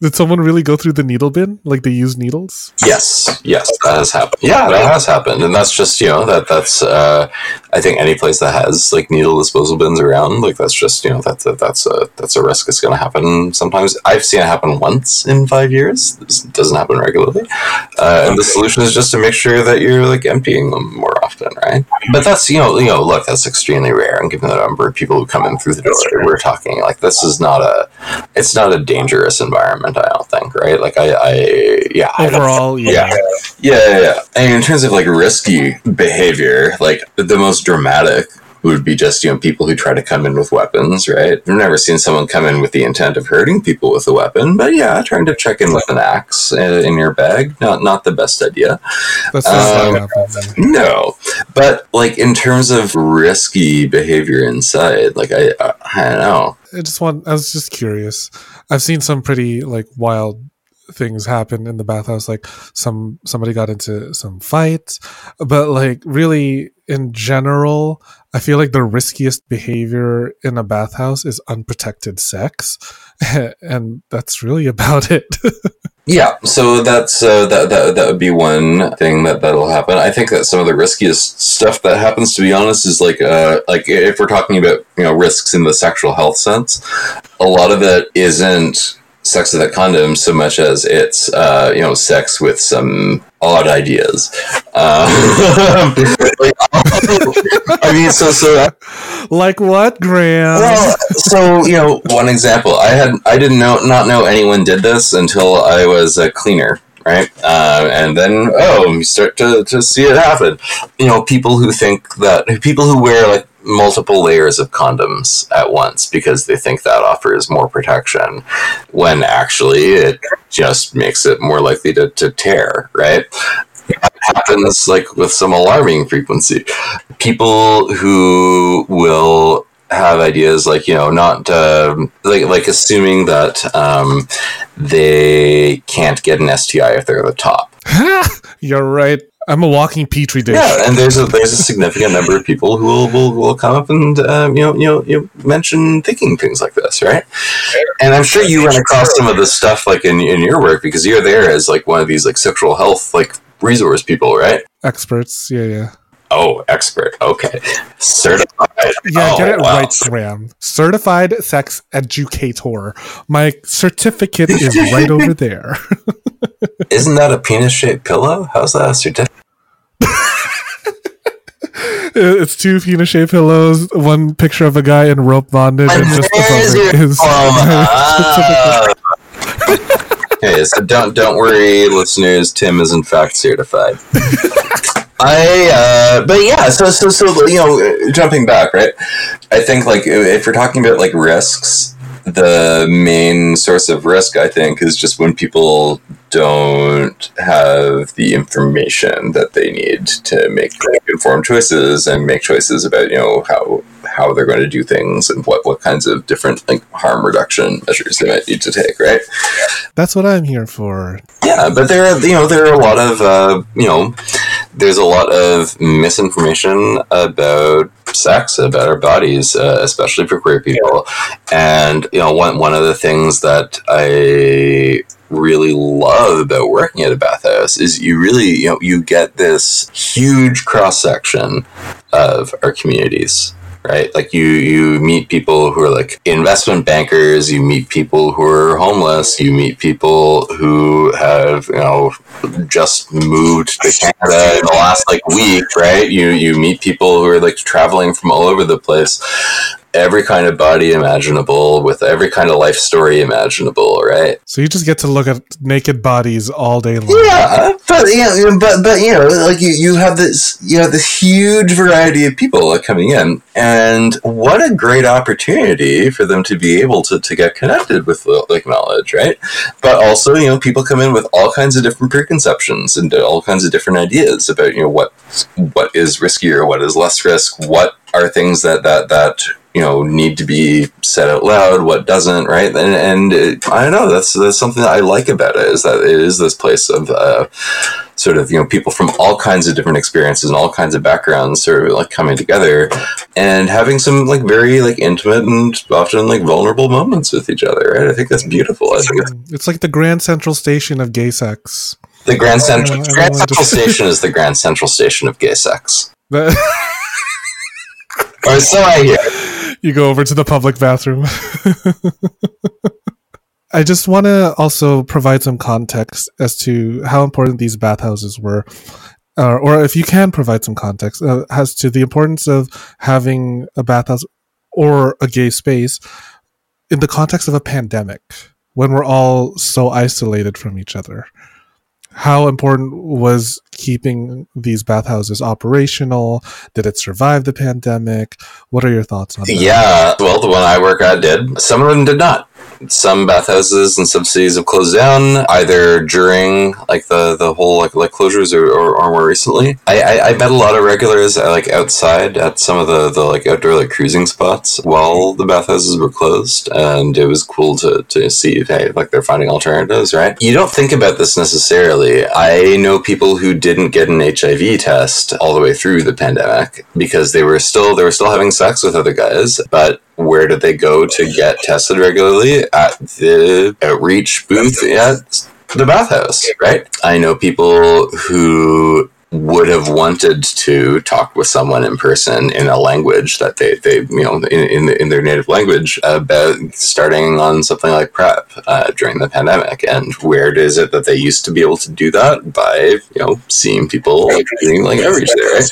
Did someone really go through the needle bin? Like they use needles? Yes, yes, that has happened. Yeah, that has happened, and that's just you know that that's uh, I think any place that has like needle disposal bins around, like that's just you know that's that, that's a that's a risk. It's going to happen sometimes. I've seen it happen once in five years. This doesn't happen regularly, uh, and the solution is just to make sure that you're like emptying them more often, right? But that's you know you know look that's extremely rare, and given the number of people who come in through the door, we're talking like this is not a it's not a dangerous environment. I don't think, right? Like I, I yeah, I don't- Overall, yeah. yeah. Yeah, yeah, yeah. And in terms of like risky behavior, like the most dramatic would be just, you know, people who try to come in with weapons, right? I've never seen someone come in with the intent of hurting people with a weapon, but yeah, trying to check in with an axe uh, in your bag, not not the best idea. That's Um. No, but like in terms of risky behavior inside, like I, I, I don't know. I just want. I was just curious. I've seen some pretty like wild things happen in the bathhouse. Like some somebody got into some fights, but like really in general, I feel like the riskiest behavior in a bathhouse is unprotected sex, and that's really about it. Yeah, so that's uh, that, that that would be one thing that that'll happen. I think that some of the riskiest stuff that happens, to be honest, is like uh like if we're talking about you know risks in the sexual health sense, a lot of it isn't sex without condoms so much as it's uh you know sex with some odd ideas. Um, I mean, so so like what, Graeme? well, so you know, one example. I had I didn't know not know anyone did this until I was a cleaner, right? Uh, and then oh, you start to to see it happen. You know, people who think that people who wear like multiple layers of condoms at once because they think that offers more protection when actually it just makes it more likely to, to tear right happens like with some alarming frequency people who will have ideas like you know not um, like like assuming that um, they can't get an STI if they're at the top. You're right. I'm a walking petri dish. Yeah, and there's a there's a significant number of people who will, will, will come up and um, you know you know you mention thinking things like this, right? And I'm sure you run across some of this stuff like in in your work because you're there as like one of these like sexual health like resource people, right? Experts. Yeah, yeah. Oh, expert. Okay, certified. Yeah, oh, get it wow. right, Graeme. Certified sex educator. My certificate is right over there. Isn't that a penis shaped pillow? How's that a certificate? It's two shaped pillows, one picture of a guy in rope bondage, and just There's above your it is diploma. okay, so don't don't worry, listeners. Tim is in fact certified. I, uh, but yeah, so so so you know, jumping back, right? I think like if we're talking about like risks, the main source of risk, I think, is just when people don't have the information that they need to make informed choices and make choices about you know how how they're going to do things and what what kinds of different like harm reduction measures they might need to take, right? That's what I'm here for. Yeah, but there are you know there are a lot of uh, you know there's a lot of misinformation about sex about our bodies, uh, especially for queer people, and you know one one of the things that I really love about working at a bathhouse is you really you know you get this huge cross section of our communities right? Like you you meet people who are like investment bankers you meet people who are homeless you meet people who have you know just moved to canada in the last like week right? You you meet people who are like traveling from all over the place every kind of body imaginable with every kind of life story imaginable right So you just get to look at naked bodies all day long. yeah, but you know, but but you know, like you, you have this you know this huge variety of people coming in, and what a great opportunity for them to be able to, to get connected with like knowledge, right? But also, you know, people come in with all kinds of different preconceptions and all kinds of different ideas about you know what what is riskier, what is less risk, what are things that that that you know need to be said out loud, what doesn't, right? And, and it, I don't know. That's that's something that I like about it is that it is this place of uh, sort of you know people from all kinds of different experiences and all kinds of backgrounds sort of like coming together and having some like very like intimate and often like vulnerable moments with each other. Right? I think that's beautiful. I think it's, It's like the Grand Central Station of gay sex. the Grand Central Grand Central Station is the Grand Central Station of gay sex, or so I hear. You go over to the public bathroom. I just want to also provide some context as to how important these bathhouses were, uh, or if you can provide some context uh, as to the importance of having a bathhouse or a gay space in the context of a pandemic when we're all so isolated from each other. How important was keeping these bathhouses operational? Did it survive the pandemic? What are your thoughts on that? Yeah, well, the one I work at did. Some of them did not. Some bathhouses and cities have closed down either during like the, the whole like like closures or, or, or more recently. I, I, I met a lot of regulars uh, like outside at some of the, the like outdoor like cruising spots while the bathhouses were closed, and it was cool to, to see hey like they're finding alternatives. Right? You don't think about this necessarily. I know people who didn't get an HIV test all the way through the pandemic because they were still they were still having sex with other guys, but where did they go to get tested regularly? At the outreach booth at the bathhouse, right? I know people who would have wanted to talk with someone in person in a language that they, they you know, in, in, in their native language about starting on something like PrEP uh, during the pandemic. And where is it that they used to be able to do that? By, you know, seeing people like doing like outreach there, right?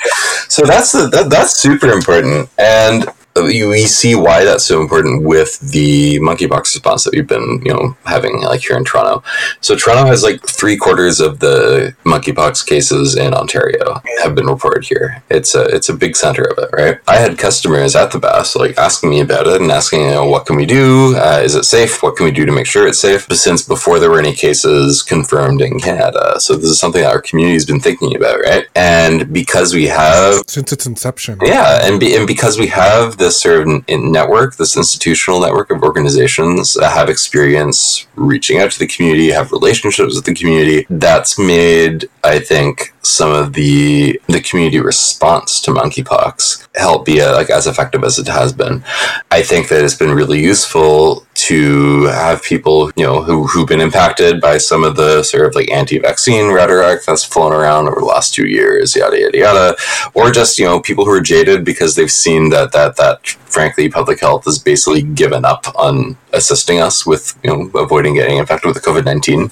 So that's the, that, that's super important. And you, we see why that's so important with the monkeypox response that we've been, you know, having like here in Toronto. So Toronto has like three quarters of the monkeypox cases in Ontario have been reported here. It's a it's a big center of it, right? I had customers at the bath like asking me about it and asking, you know, what can we do? Uh, is it safe? What can we do to make sure it's safe? But since before there were any cases confirmed in Canada, so this is something that our community's been thinking about, right? And because we have Since its inception. yeah, and be, and because we have this sort of network, this institutional network of organizations that have experience reaching out to the community, have relationships with the community, that's made I think some of the the community response to monkeypox help be uh, like as effective as it has been. I think that it's been really useful to have people you know who who've been impacted by some of the sort of like anti-vaccine rhetoric that's flown around over the last two years, yada yada yada, or just you know people who are jaded because they've seen that that that frankly public health has basically given up on assisting us with you know avoiding getting infected with COVID nineteen,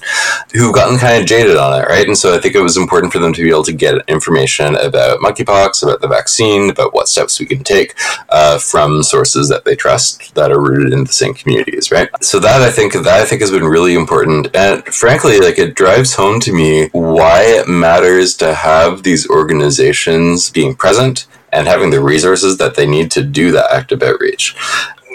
who've gotten kind of jaded on it, right? And so I think it was important for them to be able to get information about monkeypox, about the vaccine, about what steps we can take uh, from sources that they trust that are rooted in the same communities, right? So that I think that I think has been really important, and frankly, like it drives home to me why it matters to have these organizations being present and having the resources that they need to do that active outreach.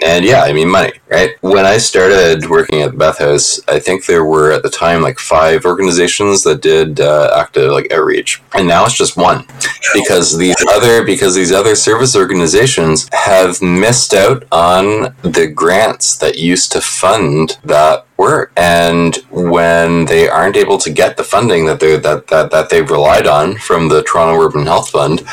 And yeah, I mean money, right? When I started working at the Beth House, I think there were at the time like five organizations that did uh, active like outreach, and now it's just one because these other because these other service organizations have missed out on the grants that used to fund that work and when they aren't able to get the funding that they that, that that they've relied on from the Toronto Urban Health Fund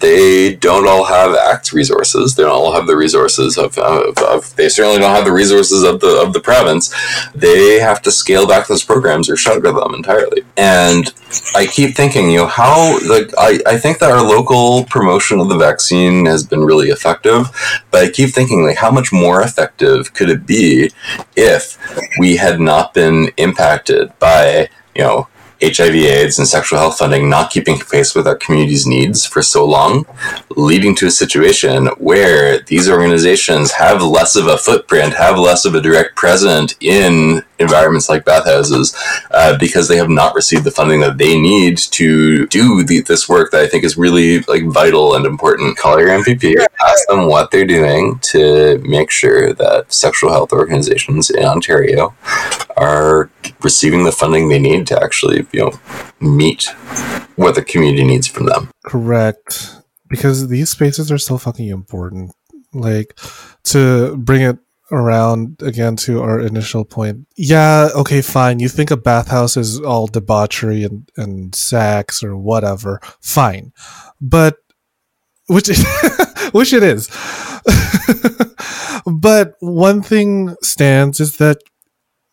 they don't all have ACT resources. They don't all have the resources of, of, of they certainly don't have the resources of the of the province. They have to scale back those programs or shutter them entirely. And I keep thinking you know how like I, I think that our local promotion of the vaccine has been really effective but I keep thinking like how much more effective could it be if we had not been impacted by, you know, HIV AIDS and sexual health funding not keeping pace with our community's needs for so long, leading to a situation where these organizations have less of a footprint, have less of a direct presence in environments like bathhouses uh, because they have not received the funding that they need to do the, this work that I think is really like vital and important. Call your MPP, ask them what they're doing to make sure that sexual health organizations in Ontario are receiving the funding they need to actually, you know, meet what the community needs from them. Correct. Because these spaces are so fucking important. like to bring it around again to our initial point. Yeah, okay, fine. You think a bathhouse is all debauchery and, and sex or whatever. Fine. But which which it is. but one thing stands is that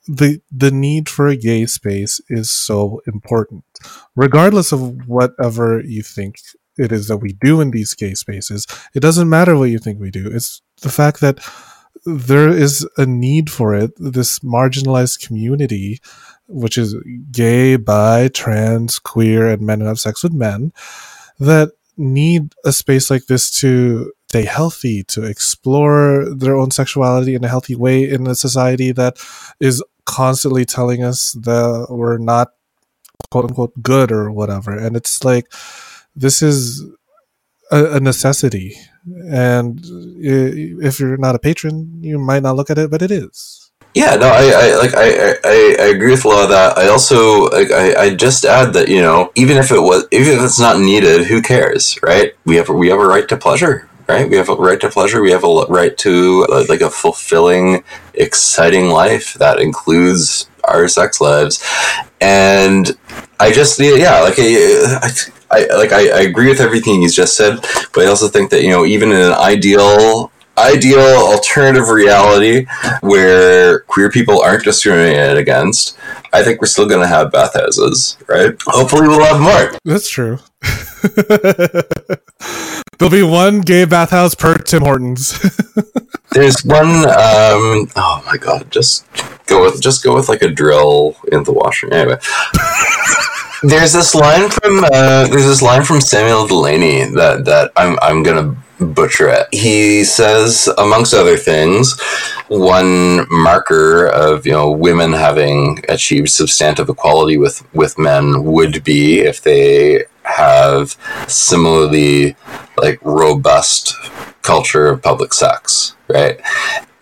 the the need for a gay space is so important. Regardless of whatever you think it is that we do in these gay spaces, it doesn't matter what you think we do. It's the fact that there is a need for it. This marginalized community, which is gay, bi, trans, queer, and men who have sex with men, that need a space like this to stay healthy, to explore their own sexuality in a healthy way in a society that is constantly telling us that we're not quote unquote good or whatever. And it's like, this is a, a necessity. And if you're not a patron, you might not look at it, but it is. Yeah, no, I, I like I, I, I agree with a lot of that. I also I, I just add that you know even if it was even if it's not needed, who cares, right? We have we have a right to pleasure, right? We have a right to pleasure. We have a right to uh, like a fulfilling, exciting life that includes our sex lives, and I just yeah, like I, I, like I, I agree with everything he's just said, but I also think that you know even in an ideal ideal alternative reality where queer people aren't discriminated against, I think we're still going to have bathhouses, right? Hopefully, we'll have more. That's true. There'll be one gay bathhouse per Tim Hortons. There's one. Um, oh my god! Just go with just go with like a drill in the washroom. Anyway. There's this line from uh, there's this line from Samuel Delany that that I'm I'm gonna butcher it. He says, amongst other things, one marker of you know women having achieved substantive equality with with men would be if they have similarly like robust culture of public sex, right?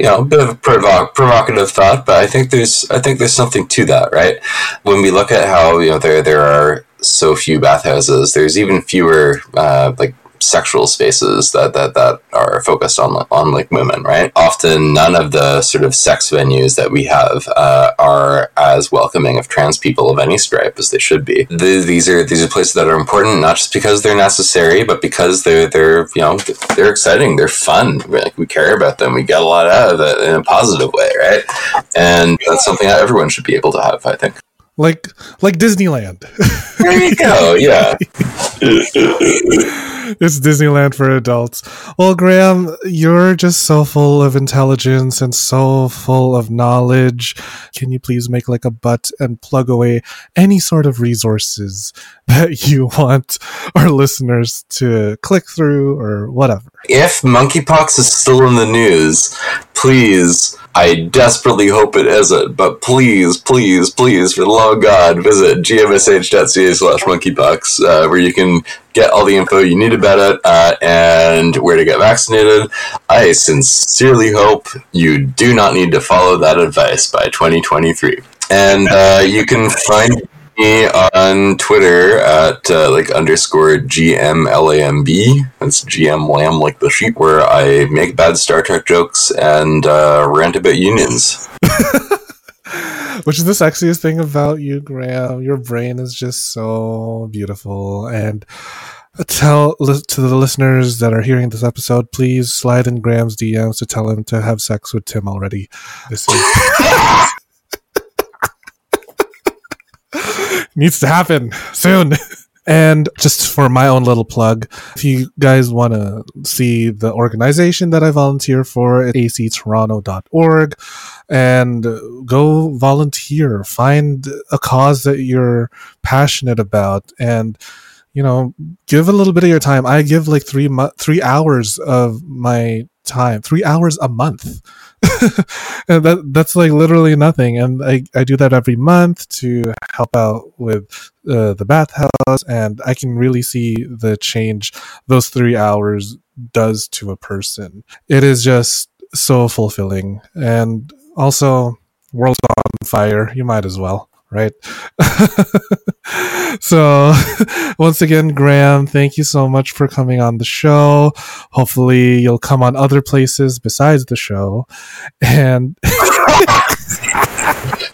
You know, a bit of a provo- provocative thought, but I think there's I think there's something to that, right? When we look at how you know there there are so few bathhouses, there's even fewer uh, like sexual spaces that, that, that are focused on on like women, right? Often, none of the sort of sex venues that we have uh, are as welcoming of trans people of any stripe as they should be. The, these are these are places that are important not just because they're necessary, but because they're they're you know they're exciting, they're fun. Like we care about them, we get a lot out of it in a positive way, right? And that's something that everyone should be able to have, I think like like Disneyland. there you go. Yeah. it's Disneyland for adults. Well, Graeme, you're just so full of intelligence and so full of knowledge. Can you please make like a butt and plug away any sort of resources that you want our listeners to click through or whatever? If monkeypox is still in the news, please I desperately hope it isn't, but please, please, please, for the love of God, visit gmsh.ca slash monkeypox, uh, where you can get all the info you need about it uh, and where to get vaccinated. I sincerely hope you do not need to follow that advice by 2023. And uh, you can find me on Twitter at uh, like underscore GMLAMB. That's GM Lamb like the sheep, where I make bad Star Trek jokes and uh, rant about unions. Which is the sexiest thing about you, Graeme. Your brain is just so beautiful. And tell to the listeners that are hearing this episode, please slide in Graeme's DMs to tell him to have sex with Tim already. This is needs to happen soon. And just for my own little plug, if you guys want to see the organization that I volunteer for at actoronto.org and go volunteer, find a cause that you're passionate about and you know, give a little bit of your time. I give like three mo- three hours of my time, three hours a month. And that that's like literally nothing. And I, I do that every month to help out with uh, the bathhouse, and I can really see the change those three hours does to a person. It is just so fulfilling, and also world's on fire. You might as well right? so, once again, Graeme, thank you so much for coming on the show. Hopefully, you'll come on other places besides the show. And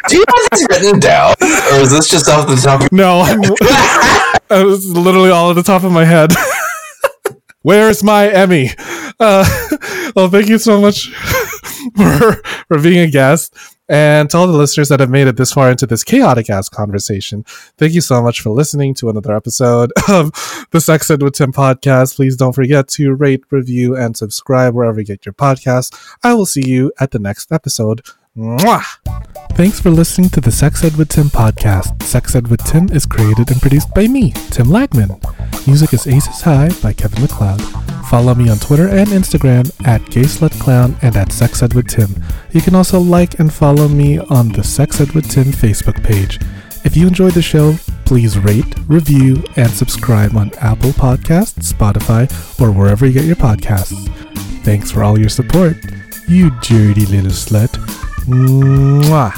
Do you have this written down, or is this just off the top? of no, I'm, it was literally all at the top of my head. Where's my Emmy? Uh, well, thank you so much for for being a guest. And to all the listeners that have made it this far into this chaotic ass conversation, thank you so much for listening to another episode of the Sex Ed with Tim podcast. Please don't forget to rate, review, and subscribe wherever you get your podcasts. I will see you at the next episode. Mwah! Thanks for listening to the Sex Ed with Tim podcast. Sex Ed with Tim is created and produced by me, Tim Lagman. Music is Aces High by Kevin MacLeod. Follow me on Twitter and Instagram at GaySlutClown and at Sex Ed with Tim. You can also like and follow me on the Sex Ed with Tim Facebook page. If you enjoyed the show, please rate, review, and subscribe on Apple Podcasts, Spotify, or wherever you get your podcasts. Thanks for all your support, you dirty little slut. Mua.